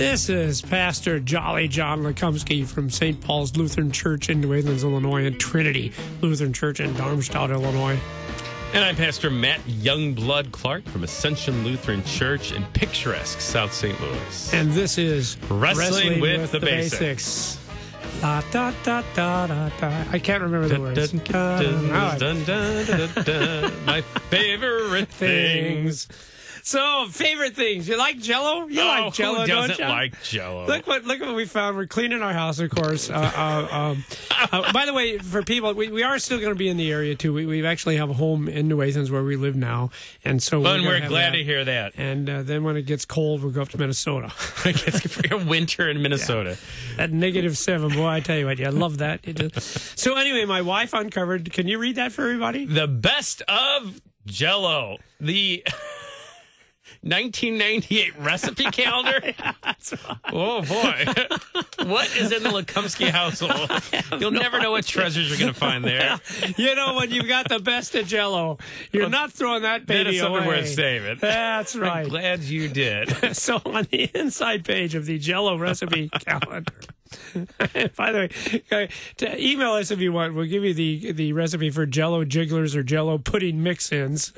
This is Pastor Jolly John Lekumsky from St. Paul's Lutheran Church in New Orleans, Illinois, and Trinity Lutheran Church in Darmstadt, Illinois. And I'm Pastor Matt Youngblood Clark from Ascension Lutheran Church in picturesque South St. Louis. And this is Wrestling with the Basics. Da, da, da, da, da, da. I can't remember the words. Dun, dun, dun, all right. dun, dun, dun, dun. My favorite things. So, favorite things. You like Jello? You oh, like Jello, who don't doesn't you? like Jello? Look what look what we found. We're cleaning our house, of course. Uh, uh, um, uh, by the way, for people, we, we are still going to be in the area too. We, we actually have a home in New Athens where we live now, and so Well, and gonna we're glad that. to hear that. And uh, then when it gets cold, we'll go up to Minnesota. I guess for your winter in Minnesota. At negative seven, boy, I tell you what, yeah, I love that. It so anyway, my wife uncovered. Can you read that for everybody? The best of Jello. The 1998 recipe calendar. Oh boy, what is in the Lekumsky household? You'll never know what treasures you're going to find there. You know when you've got the best of Jello, you're not throwing that baby That away. worth saving. That's I'm right. glad you did. so on the inside page of the Jello recipe calendar. By the way, to email us if you want. We'll give you the the recipe for Jello jigglers or Jello pudding mix-ins.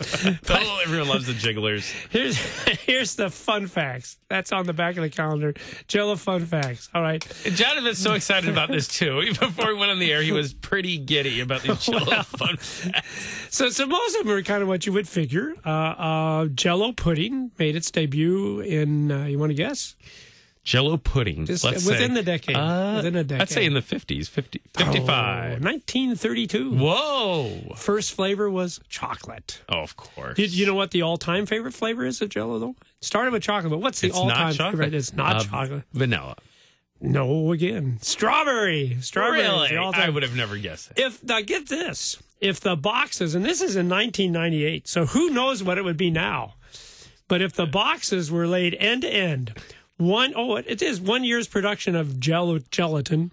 oh, everyone loves the jigglers. Here's here's the fun facts. That's on the back of the calendar. Jello fun facts. All right. Jonathan's so excited about this too. Even before he went on the air, he was pretty giddy about these Jello fun facts. So, so most of them are kind of what you would figure. Uh, uh, Jello pudding made its debut in. Uh, you want to guess? Jello pudding. Just let's within say. the decade. Uh, Within a I'd say in the 50s, 50, Oh, 55. 1932. Whoa. First flavor was chocolate. Oh, of course. You, you know what the all-time favorite flavor is of Jello, though? It started with chocolate, but what's the all-time not chocolate. favorite? It's not Uh, chocolate. Vanilla. No, again, strawberry. Strawberry. Really? I would have never guessed it. If now get this, if the boxes, and this is in 1998, so who knows what it would be now? But if the boxes were laid end to end, one oh it is one year's production of Jello gelatin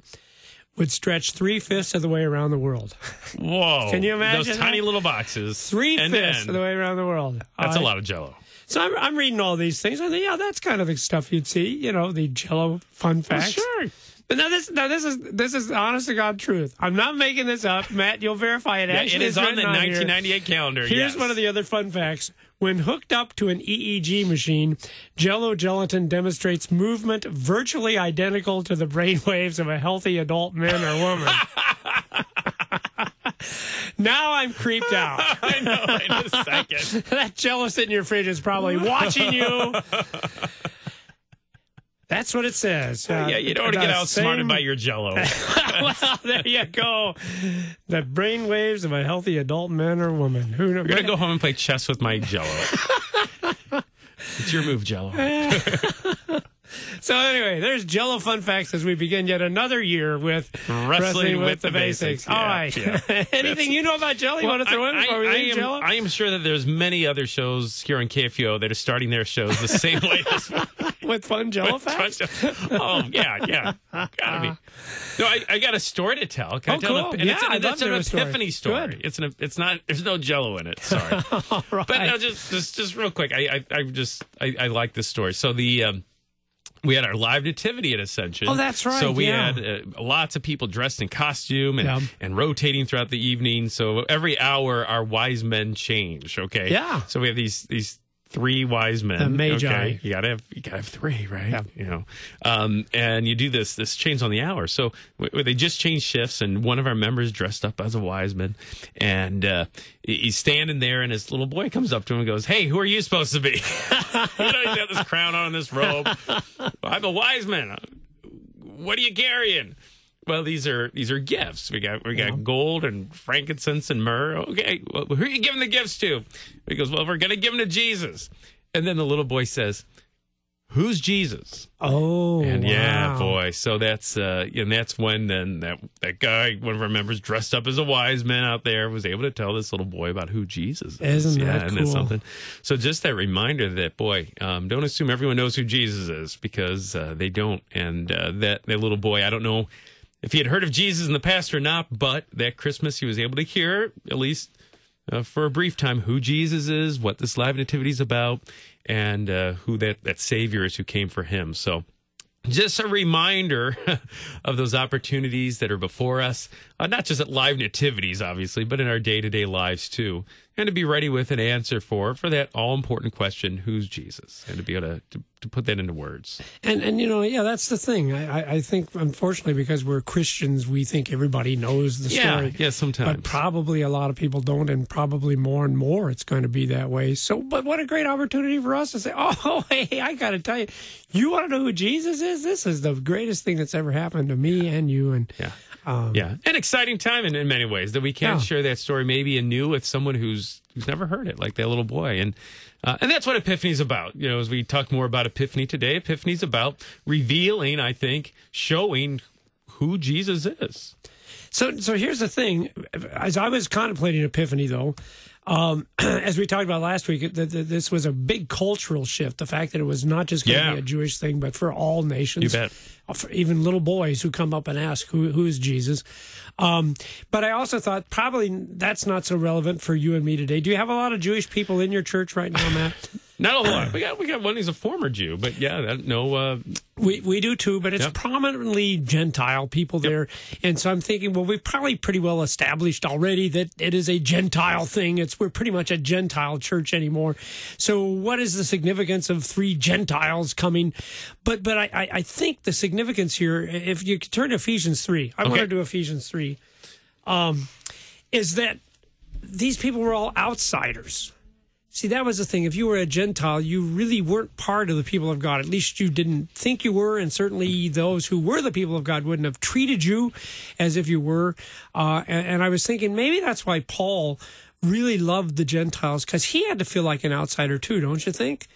would stretch three fifths of the way around the world. Whoa. Can you imagine Those tiny that? little boxes. Three fifths of the way around the world. That's Uh, a lot of jello. So I'm, I'm reading all these things. I think, yeah, that's kind of the stuff you'd see. You know, the Jello fun facts. sure. But now this, now this is this is honest to God truth. I'm not making this up, Matt. You'll verify it. Yeah, Actually, it is on the written here. 1998 calendar. Here's yes. one of the other fun facts. When hooked up to an EEG machine, Jello gelatin demonstrates movement virtually identical to the brain waves of a healthy adult man or woman. now I'm creeped out. I know. In a second. that Jello sitting in your fridge is probably watching you. That's what it says. Uh, yeah, you don't want to get outsmarted same- by your jello. well, there you go. The brain waves of a healthy adult man or woman. Who knows? We're gonna go home and play chess with my jello. it's your move, jello. So anyway, there's Jello fun facts as we begin yet another year with Wrestling with the Basics. All Yeah, right. yeah. Anything you know about Jello? You want to throw in I, we I leave am, Jello? I am sure that there's many other shows here on KFUO that are starting their shows the same way as with fun Jello facts. oh yeah, yeah, gotta be. No, I, I got a story to tell. Can Oh, I tell cool. an- Yeah, it's, an- I'd it's an story. epiphany story. Good. It's an. It's not. There's no Jello in it. Sorry. All right. But no, just just just real quick. I I, I just I, I like this story. So the um, we had our live nativity at Ascension. Oh, that's right, So we yeah. had uh, lots of people dressed in costume and Yeah. and rotating throughout the evening. So every hour, our wise men change. Okay. Yeah. So we have these these three wise men. The magi. Okay? You gotta have you gotta have three, right? Yeah. You know, um, and you do this this change on the hour. So w- they just changed shifts, and one of our members dressed up as a wise man, and uh, he's standing there, and his little boy comes up to him and goes, "Hey, who are you supposed to be?" you know, he's got this crown on this robe. I'm a wise man. What are you carrying? Well, these are these are gifts. We got we got gold and frankincense and myrrh. Okay, well, who are you giving the gifts to? He goes, well, we're going to give them to Jesus. and then the little boy says, "Who's Jesus?" Oh, And yeah, wow. boy. So that's uh, and that's when then that that guy, one of our members, dressed up as a wise man out there, was able to tell this little boy about who Jesus is. Isn't yeah, that isn't that cool? something? So just that reminder that boy, um, don't assume everyone knows who Jesus is because uh, they don't. And uh, that that little boy, I don't know if he had heard of Jesus in the past or not, but that Christmas he was able to hear at least uh, for a brief time who Jesus is, what this live nativity is about, and uh, who that, that Savior is who came for him. So just a reminder of those opportunities that are before us, uh, not just at live nativities, obviously, but in our day to day lives too. And to be ready with an answer for for that all important question, who's Jesus? And to be able to, to, to put that into words. And and you know, yeah, that's the thing. I, I- think, unfortunately, because we're Christians, we think everybody knows the Yeah, story. yeah, sometimes. But probably a lot of people don't, and probably more and more it's going to be that way. So, but what a great opportunity for us to say, "Oh, hey, I got to tell you, you want to know who Jesus is? This is the greatest thing that's ever happened to me and you." And Yeah. yeah. An exciting time in, in many ways that we can Um, Yeah. share that story maybe anew with someone who's who's never heard it, like that little boy. And uh, and that's what Epiphany's about. You know, as we talk more about Epiphany today, Epiphany's about revealing, I think, showing who Jesus is. So, so here's the thing. As I was contemplating Epiphany, though, um, as we talked about last week, this was a big cultural shift. The fact that it was not just going to Yeah. be a Jewish thing, but for all nations. You bet. Uh, For even little boys who come up and ask, "Who, who is Jesus?" Um, but I also thought probably that's not so relevant for you and me today. Do you have a lot of Jewish people in your church right now, Matt? Not a lot. We got we got one. He's a former Jew, but yeah, that, no. Uh, We we do too, but it's Yep. prominently Gentile people there, and so I'm thinking, well, we've probably pretty well established already that it is a Gentile thing. It's we're pretty much a Gentile church anymore. So what is the significance of three Gentiles coming? But but I I, I think the significance here, if you could turn to Ephesians three, I want Okay. to do Ephesians three, um, is that these people were all outsiders. See, that was the thing. If you were a Gentile, you really weren't part of the people of God. At least you didn't think you were, and certainly those who were the people of God wouldn't have treated you as if you were. Uh, and, and I was thinking maybe that's why Paul really loved the Gentiles because he had to feel like an outsider too, don't you think?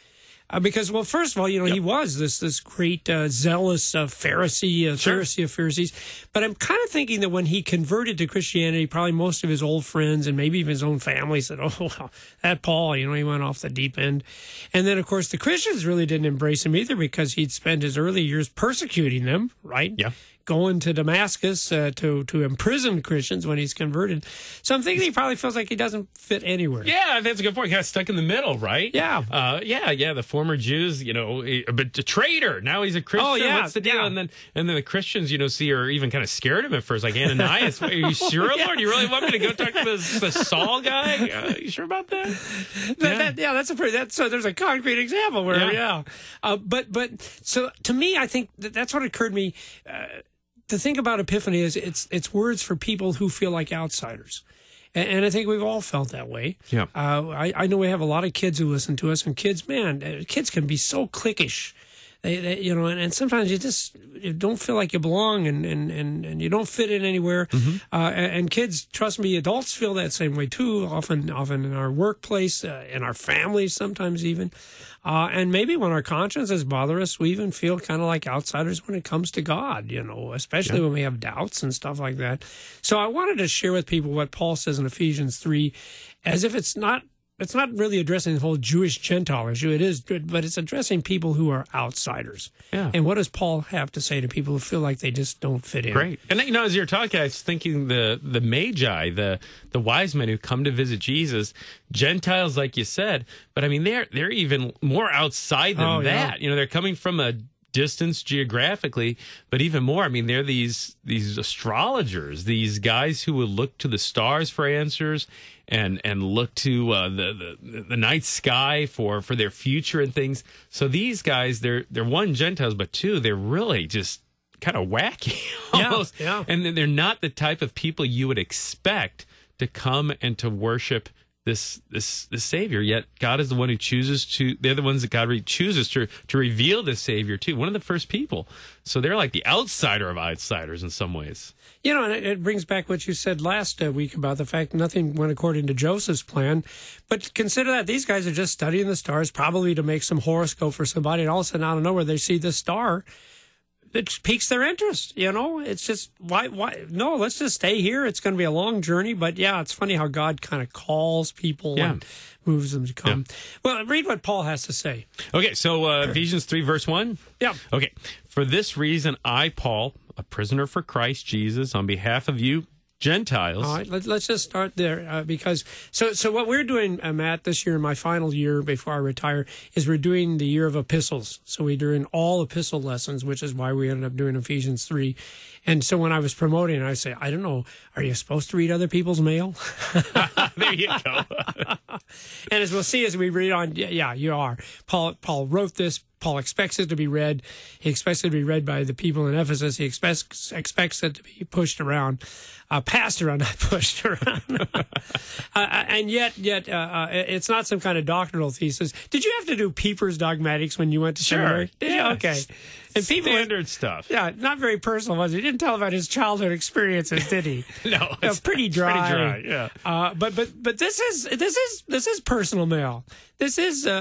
Uh, because, well, first of all, you know, he was this this great uh, zealous uh, Pharisee, uh, Sure. Pharisee of Pharisees. But I'm kind of thinking that when he converted to Christianity, probably most of his old friends and maybe even his own family said, "Oh, well, that Paul, you know, he went off the deep end." And then, of course, the Christians really didn't embrace him either because he'd spent his early years persecuting them, right? Yeah. Going to Damascus uh, to to imprison Christians when he's converted. So I'm thinking he probably feels like he doesn't fit anywhere. yeah, that's a good point. Kind of stuck in the middle, right? Yeah. Uh, yeah, yeah. The former Jews, you know, but a traitor. Now he's a Christian. Oh, yeah, What's the deal? yeah. And then and then the Christians, you know, see are even kind of scared of him at first, like Ananias. Are you sure, Lord? You really want me to go talk to the, the Saul guy? Uh, you sure about that? That- Yeah. that- yeah, that's a pretty. That's so. There's a concrete example where, Yeah. yeah. Uh, but but so to me, I think that that's what occurred to me. Uh, to thing about Epiphany is it's it's words for people who feel like outsiders. And, and I think we've all felt that way. Yeah. Uh, I, I know we have a lot of kids who listen to us, and kids, man, uh, kids can be so cliquish. They, they, you know, and, and sometimes you just you don't feel like you belong, and, and, and, and you don't fit in anywhere. Uh, and, and kids, trust me, adults feel that same way too. Often, often in our workplace, uh, in our families, sometimes even. Uh, and maybe when our consciences bother us, we even feel kind of like outsiders when it comes to God, you know, especially when we have doubts and stuff like that. So I wanted to share with people what Paul says in Ephesians 3 as if it's not it's not really addressing the whole Jewish Gentile issue. It is, but it's addressing people who are outsiders. Yeah. And what does Paul have to say to people who feel like they just don't fit in? Great. And you know, as you're talking, I was thinking the the magi, the the wise men who come to visit Jesus, Gentiles, like you said, but I mean they're they're even more outside than Oh, yeah. that. You know, they're coming from a distance geographically, but even more, I mean, they're these these astrologers, these guys who would look to the stars for answers and and look to uh, the, the the night sky for for their future and things. So these guys, they're they're one Gentiles, but two, they're really just kind of wacky Yeah, almost. yeah. And they're not the type of people you would expect to come and to worship this this this savior yet god is the one who chooses to they're the ones that god re- chooses to to reveal this savior to one of the first people so they're like the outsider of outsiders in some ways You know, and it, it brings back what you said last uh, week about the fact nothing went according to Joseph's plan. But consider that these guys are just studying the stars, probably to make some horoscope for somebody, and all of a sudden, out of nowhere, they see this star. It piques their interest. You know, it's just why? Why? No, let's just stay here. It's going to be a long journey, but yeah, it's funny how God kind of calls people Yeah. and moves them to come. Well, read what Paul has to say. okay so uh, ephesians 3 verse 1 Yeah. Okay. For this reason, I, Paul, a prisoner for Christ Jesus, on behalf of you Gentiles. All right, let, let's just start there uh, because so so what we're doing, uh, Matt, this year, my final year before I retire, is we're doing the year of epistles. So we're doing all epistle lessons, which is why we ended up doing Ephesians three. And so when I was promoting, I say, I don't know, are you supposed to read other people's mail? there you go. And as we'll see as we read on, yeah, yeah, you are. Paul Paul wrote this. Paul expects it to be read. He expects it to be read by the people in Ephesus. He expects expects it to be pushed around, uh, passed around, not pushed around. and yet, yet, uh, uh, it's not some kind of doctrinal thesis. Did you have to do Pieper's dogmatics when you went to Sure. seminary? Did you? Yeah. Okay. And people, Standard stuff. yeah, not very personal was it? He didn't tell about his childhood experiences, did he? No, it's pretty dry. Pretty dry, yeah. Uh, but but but this is this is this is personal mail. This is uh,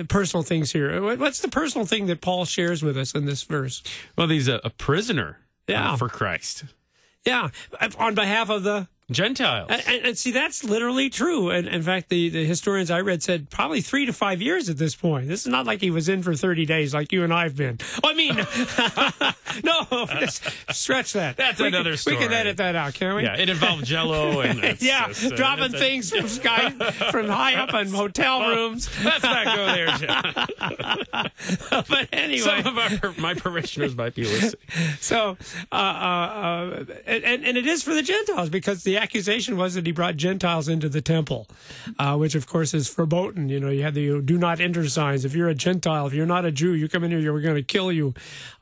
uh, personal things here. What's the personal thing that Paul shares with us in this verse? Well, he's a, a prisoner Yeah. for Christ. Yeah, on behalf of the Gentiles. and, and, and see that's literally true. And in fact, the the historians I read said probably three to five years at this point. This is not like he was in for thirty days like you and I've been. I mean, no, stretch that. That's We another can, We can edit that out, can we? yeah, it involved Jello and yeah, uh, dropping things from sky from high up in hotel rooms. Let's not go there, John. but anyway, Some of our, my parishioners might be listening. so uh, uh, uh, and and it is for the Gentiles because the accusation was that he brought Gentiles into the temple, uh, which of course is verboten. You know, you had the do not enter signs. If you're a Gentile, if you're not a Jew, you come in here, we're going to kill you.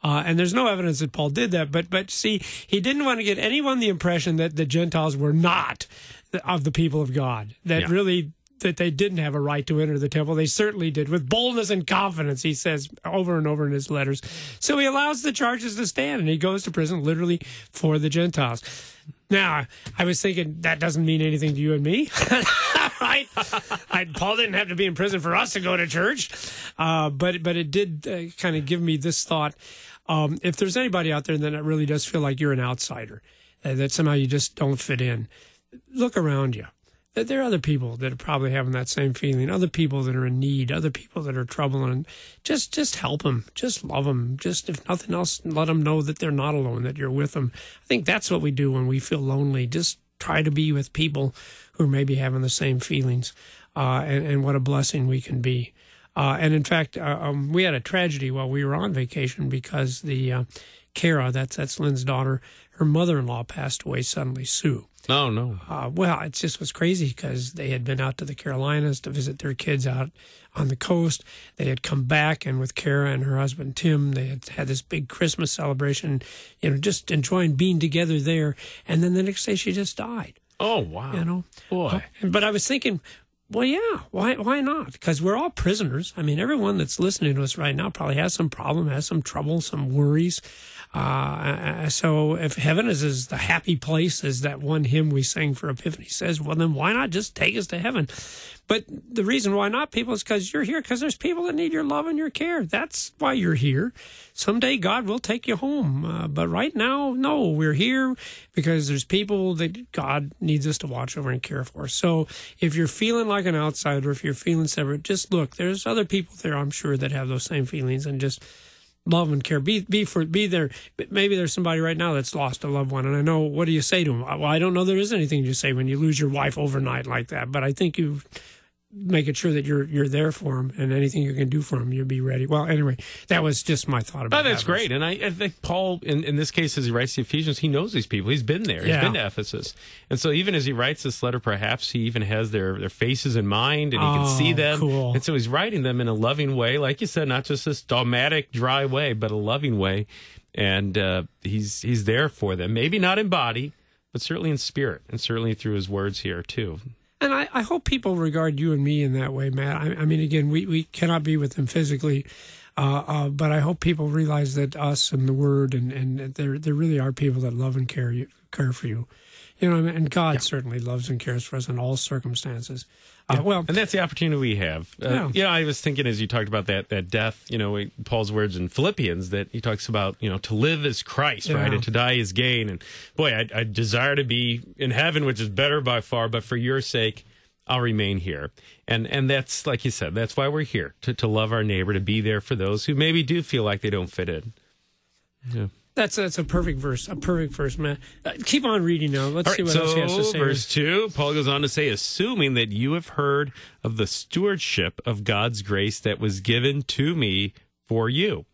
Uh, and there's no evidence that Paul did that. But but see, he didn't want to get anyone the impression that the Gentiles were not of the people of God. That Yeah. really that they didn't have a right to enter the temple. They certainly did with boldness and confidence, he says over and over in his letters. So he allows the charges to stand and he goes to prison literally for the Gentiles. Now, I was thinking that doesn't mean anything to you and me, right? I, Paul didn't have to be in prison for us to go to church, uh, but but it did uh, kind of give me this thought: um, if there's anybody out there that really does feel like you're an outsider, uh, that somehow you just don't fit in, look around you. That there are other people that are probably having that same feeling. Other people that are in need. Other people that are troubling. Just just help them. Just love them. Just if nothing else, let them know that they're not alone. That you're with them. I think that's what we do when we feel lonely. Just try to be with people who may be having the same feelings. Uh, and, and what a blessing we can be. Uh, and in fact, uh, um, we had a tragedy while we were on vacation because the uh, Kara, that's that's Lynn's daughter, her mother-in-law passed away suddenly. Sue. No, no. Uh, well, it just was crazy because they had been out to the Carolinas to visit their kids out on the coast. They had come back, and with Kara and her husband Tim, they had had this big Christmas celebration. You know, just enjoying being together there. And then the next day, she just died. Oh, wow. You know, Boy. but I was thinking, well, yeah, why why not? Because we're all prisoners. I mean, everyone that's listening to us right now probably has some problem, has some trouble, some worries. Uh, so if heaven is, is the happy place, as that one hymn we sang for Epiphany says, well, then why not just take us to heaven? But the reason why not, people, is because you're here because there's people that need your love and your care. That's why you're here. Someday God will take you home. Uh, but right now, no, we're here because there's people that God needs us to watch over and care for. So if you're feeling like an outsider, if you're feeling separate, just look. There's other people there, I'm sure, that have those same feelings and just love and care. Be be for be there. Maybe there's somebody right now that's lost a loved one, and I know. What do you say to them? Well, I don't know. There is anything you say when you lose your wife overnight like that, but I think you making sure that you're you're there for them, and anything you can do for them, you'll be ready. Well, anyway, that was just my thought about. Oh, that's that. great. And I, I think Paul, in, in this case, as he writes the Ephesians, he knows these people. He's been there. He's Yeah. been to Ephesus. And so even as he writes this letter, perhaps he even has their, their faces in mind and he can Oh, see them. cool. And so he's writing them in a loving way, like you said, not just this dogmatic, dry way, but a loving way. And uh, he's he's there for them. Maybe not in body, but certainly in spirit, and certainly through his words here too. And I, I hope people regard you and me in that way, Matt. I, I mean, again, we, we cannot be with them physically, uh, uh, but I hope people realize that us and the Word and, and there there really are people that love and care you care for you. You know, and God certainly loves and cares for us in all circumstances. Uh, well, And that's the opportunity we have. Uh, Yeah. You know, I was thinking as you talked about that that death. You know, Paul's words in Philippians that he talks about. You know, to live is Christ, right, and to die is gain. And boy, I, I desire to be in heaven, which is better by far. But for your sake, I'll remain here. And and that's like you said. That's why we're here to to love our neighbor, to be there for those who maybe do feel like they don't fit in. Yeah. That's that's a perfect verse, a perfect verse, man. Uh, keep on reading now. Let's All see right, what else he has to so say. verse 2, Paul goes on to say, assuming that you have heard of the stewardship of God's grace that was given to me for you,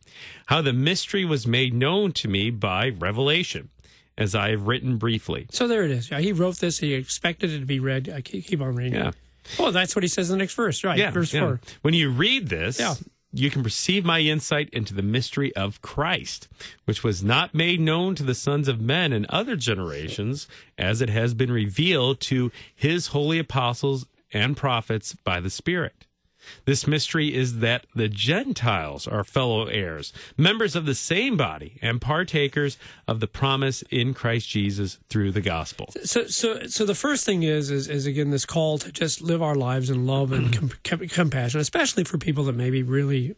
how the mystery was made known to me by revelation, as I have written briefly. So there it is. Yeah, he wrote this. He expected it to be read. I keep, keep on reading. Yeah. Oh, that's what he says in the next verse, right? Yeah, verse yeah. four. When you read this, Yeah. You can perceive my insight into the mystery of Christ, which was not made known to the sons of men in other generations, as it has been revealed to his holy apostles and prophets by the Spirit. This mystery is that the Gentiles are fellow heirs, members of the same body, and partakers of the promise in Christ Jesus through the gospel. So, so, so the first thing is, is, is again this call to just live our lives in love and com- com- compassion, especially for people that maybe really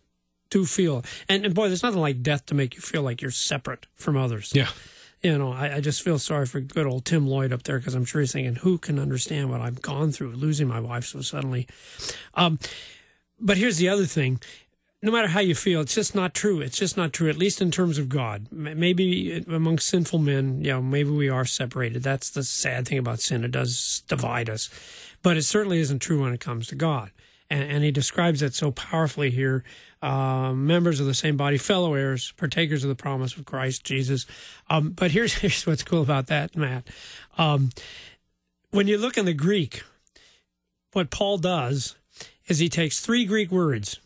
do feel. And, and boy, there's nothing like death to make you feel like you're separate from others. Yeah. You know, I, I just feel sorry for good old Tim Lloyd up there because I'm sure he's thinking, who can understand what I've gone through losing my wife so suddenly? Um, but here's the other thing. No matter how you feel, it's just not true. It's just not true, at least in terms of God. Maybe among sinful men, you know, maybe we are separated. That's the sad thing about sin. It does divide us. But it certainly isn't true when it comes to God. And, and he describes it so powerfully here. Uh, members of the same body, fellow heirs, partakers of the promise of Christ Jesus. Um, but here's, here's what's cool about that, Matt. Um, when you look in the Greek, what Paul does is he takes three Greek words.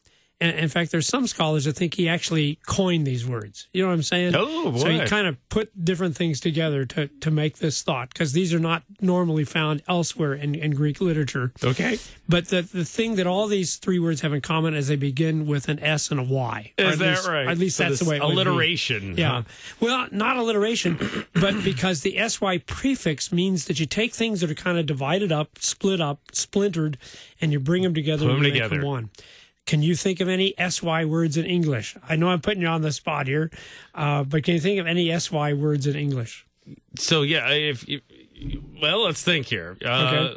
And in fact, there's some scholars that think he actually coined these words. You know what I'm saying? Oh, boy. So he kind of put different things together to, to make this thought because these are not normally found elsewhere in, in Greek literature. Okay. But the, the thing that all these three words have in common is they begin with an S and a Y. Is at that least- right? At least So that's the way it alliteration. Yeah. huh? Well, not alliteration, but because the SY prefix means that you take things that are kind of divided up, split up, splintered, and you bring them together Put and 'em you make together. them one. Can you think of any SY words in English? I know I'm putting you on the spot here, uh, but can you think of any SY words in English? So yeah, if, if well, let's think here. Uh,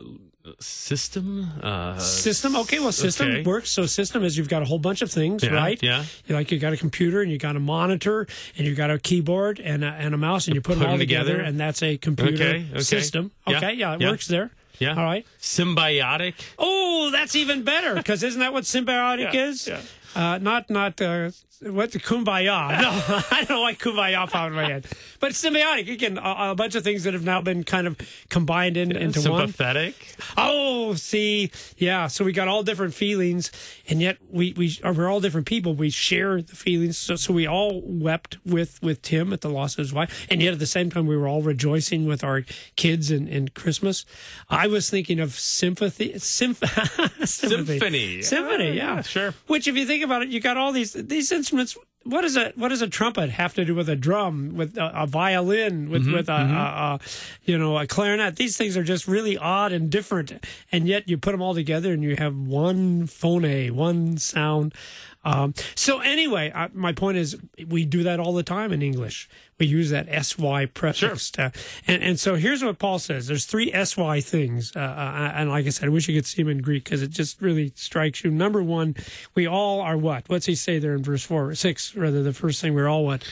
System. Uh, System, okay. Well, system okay. works. So system is you've got a whole bunch of things, Yeah, right? yeah. You like you got a computer and you got a monitor and you got a keyboard and a, and a mouse and you put, Put them all together, together. and that's a computer Okay, okay. system. Yeah, Okay, yeah, it yeah. works there. Yeah. All right. Symbiotic. Oh, that's even better because isn't that what symbiotic Yeah, is? yeah. Uh, not not uh, what the kumbaya. No, I don't know why kumbaya popped in my head, but symbiotic. Again, a, a bunch of things that have now been kind of combined in, into one. Sympathetic. Oh, see, yeah. So we got all different feelings, and yet we we are we're all different people. We share the feelings. So so we all wept with with Tim at the loss of his wife, and yet at the same time we were all rejoicing with our kids and, in Christmas. I was thinking of sympathy, symph- sympathy, Symphony. symphony. Yeah, Yeah, sure. Which, if you think about it, you got all these these instruments. What does a what does a trumpet have to do with a drum, with a, a violin, with Mm-hmm, with a, a, a you know a clarinet? These things are just really odd and different, and yet you put them all together and you have one phone, one sound. Um, so anyway, uh, my point is we do that all the time in English. We use that sy prefix, to- and and so here's what Paul says. There's three sy things, uh, uh, and like I said, I wish you could see them in Greek because it just really strikes you. Number one, we all are what? What's he say there in verse four, six? Rather, the first thing we're all what?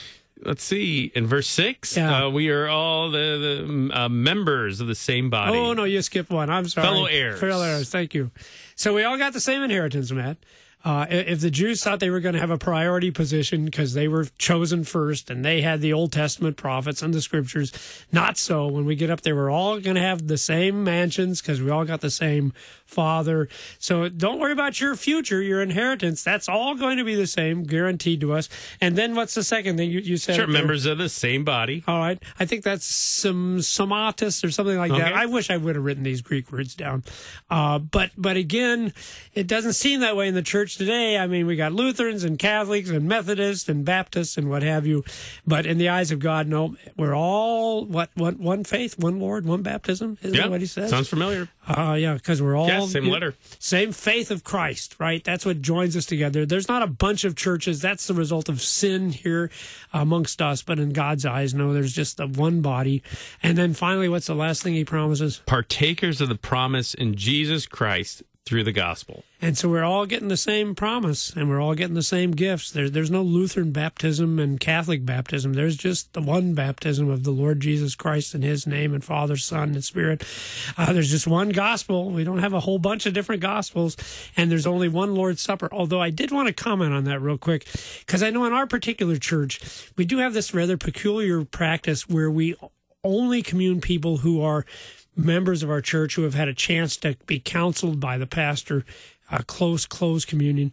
Let's see. In verse six, Yeah. uh, we are all the, the uh, members of the same body. Oh no, you skipped one. I'm sorry. Fellow heirs. Fellow heirs. Thank you. So we all got the same inheritance, Matt. Uh, if the Jews thought they were going to have a priority position because they were chosen first and they had the Old Testament prophets and the scriptures, not so. When we get up there, we're all going to have the same mansions because we all got the same Father. So don't worry about your future, your inheritance. That's all going to be the same, guaranteed to us. And then what's the second thing you, you said? Sure, members of the same body. All right. I think that's some somatis or something like that. I wish I would have written these Greek words down. Uh, but but again, it doesn't seem that way in the church today. I mean, we got Lutherans and Catholics and Methodists and Baptists and what have you. But in the eyes of God, no, we're all what one one faith, one Lord, one baptism. Isn't Yeah, that what he says? sounds familiar. Uh, yeah, because we're all Yeah, same letter. same faith of Christ, right? That's what joins us together. There's not a bunch of churches. That's the result of sin here amongst us, but in God's eyes, no, there's just the one body. And then finally, what's the last thing He promises? Partakers of the promise in Jesus Christ through the gospel. And so we're all getting the same promise, and we're all getting the same gifts. There's there's no Lutheran baptism and Catholic baptism. There's just the one baptism of the Lord Jesus Christ in His name, and Father, Son, and Spirit. Uh, there's just one gospel. We don't have a whole bunch of different gospels, and there's only one Lord's Supper. Although I did want to comment on that real quick, because I know in our particular church we do have this rather peculiar practice where we only commune people who are members of our church who have had a chance to be counseled by the pastor, uh, close, close communion.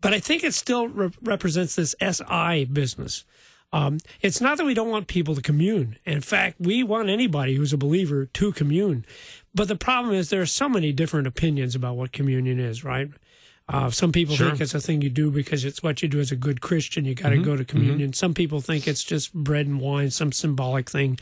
But I think it still re- represents this SI business. Um, it's not that we don't want people to commune. In fact, we want anybody who's a believer to commune. But the problem is there are so many different opinions about what communion is, right? Uh, some people Sure. think it's a thing you do because it's what you do as a good Christian. You got to go to communion. Some people think it's just bread and wine, some symbolic thing.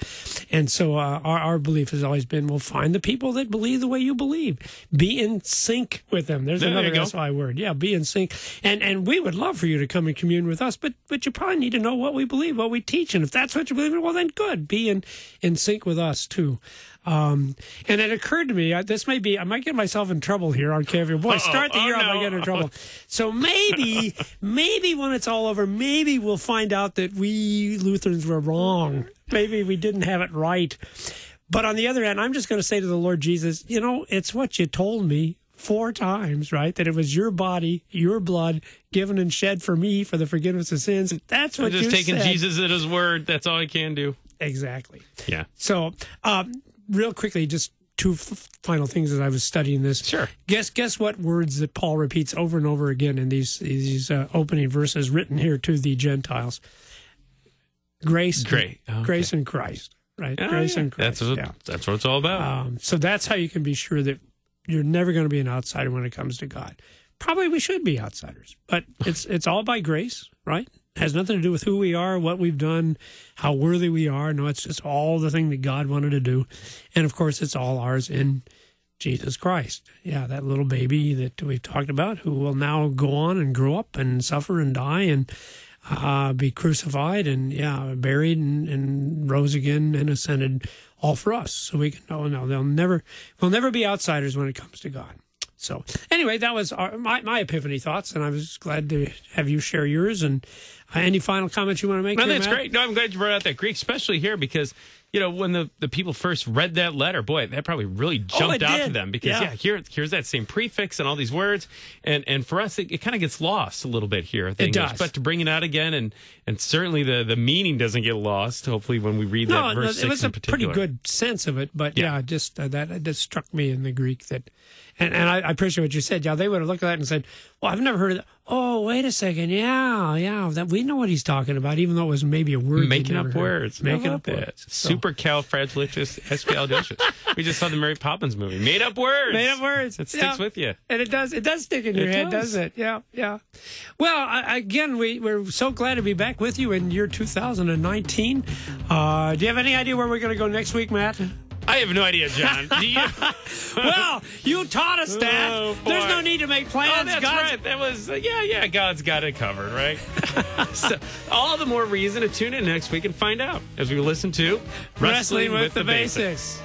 And so uh, our, our belief has always been, well, find the people that believe the way you believe. Be in sync with them. There's There another. SI word. Yeah, be in sync. And and we would love for you to come and commune with us, but but you probably need to know what we believe, what we teach. And if that's what you believe in, well, then good. Be in, in sync with us, too. Um, and it occurred to me, I, this may be, I might get myself in trouble here on KFU. Boy, start the Oh, year, I might get in trouble. So maybe, maybe when it's all over, maybe we'll find out that we Lutherans were wrong. Maybe we didn't have it right. But on the other hand, I'm just going to say to the Lord Jesus, you know, it's what you told me four times, right? That it was your body, your blood given and shed for me for the forgiveness of sins. That's what I'm just you taking said. Jesus at his word. That's all I can do. Exactly. Yeah. So, um, real quickly, just two f- final things as I was studying this. Sure. Guess guess what words that Paul repeats over and over again in these these uh, opening verses written here to the Gentiles. Grace, Great. Okay. grace in Christ, right? Oh, grace yeah. in Christ. That's what, yeah. that's what it's all about. Um, so that's how you can be sure that you're never going to be an outsider when it comes to God. Probably we should be outsiders, but it's it's all by grace, right? Has nothing to do with who we are, what we've done, how worthy we are. No, it's just all the thing that God wanted to do, and of course, it's all ours in Jesus Christ. Yeah, that little baby that we've talked about, who will now go on and grow up and suffer and die and uh, be crucified and yeah, buried and, and rose again and ascended, all for us. So we can know no, they'll never, we'll never be outsiders when it comes to God. So anyway, that was our, my my epiphany thoughts, and I was glad to have you share yours. And uh, any final comments you want to make? No, here, that's Matt? great. No, I'm glad you brought out that Greek, especially here because you know when the, the people first read that letter, boy, that probably really jumped Oh, it out to them because Yeah. yeah, here here's that same prefix and all these words, and and for us it, it kind of gets lost a little bit here. I think. does. but to bring it out again and and certainly the the meaning doesn't get lost. Hopefully, when we read No, that no, verse it six was a pretty good sense of it, but Yeah. yeah, just uh, that that struck me in the Greek that, and and I, I appreciate what you said. Yeah, they would have looked at that and said, "Well, I've never heard of that." Oh, wait a second. Yeah, yeah, that we know what he's talking about, even though it was maybe a word. Making up heard. words, making up that. words. So- Supercalifragilisticexpialidocious. we just saw the Mary Poppins movie. Made up words. Made up words. It sticks Yeah. with you. And it does. It does stick in your It head, does. does it? Yeah, yeah. Well, I, again, we we're so glad to be back with you in year 2019. Uh, do you have any idea where we're going to go next week, Matt? I have no idea, John. Do you? well, you taught us that. Oh, There's no need to make plans. Oh, that's God's- right. That was uh, yeah, yeah. God's got it covered, right? so, all the more reason to tune in next week and find out as we listen to Wrestling with, the, basics.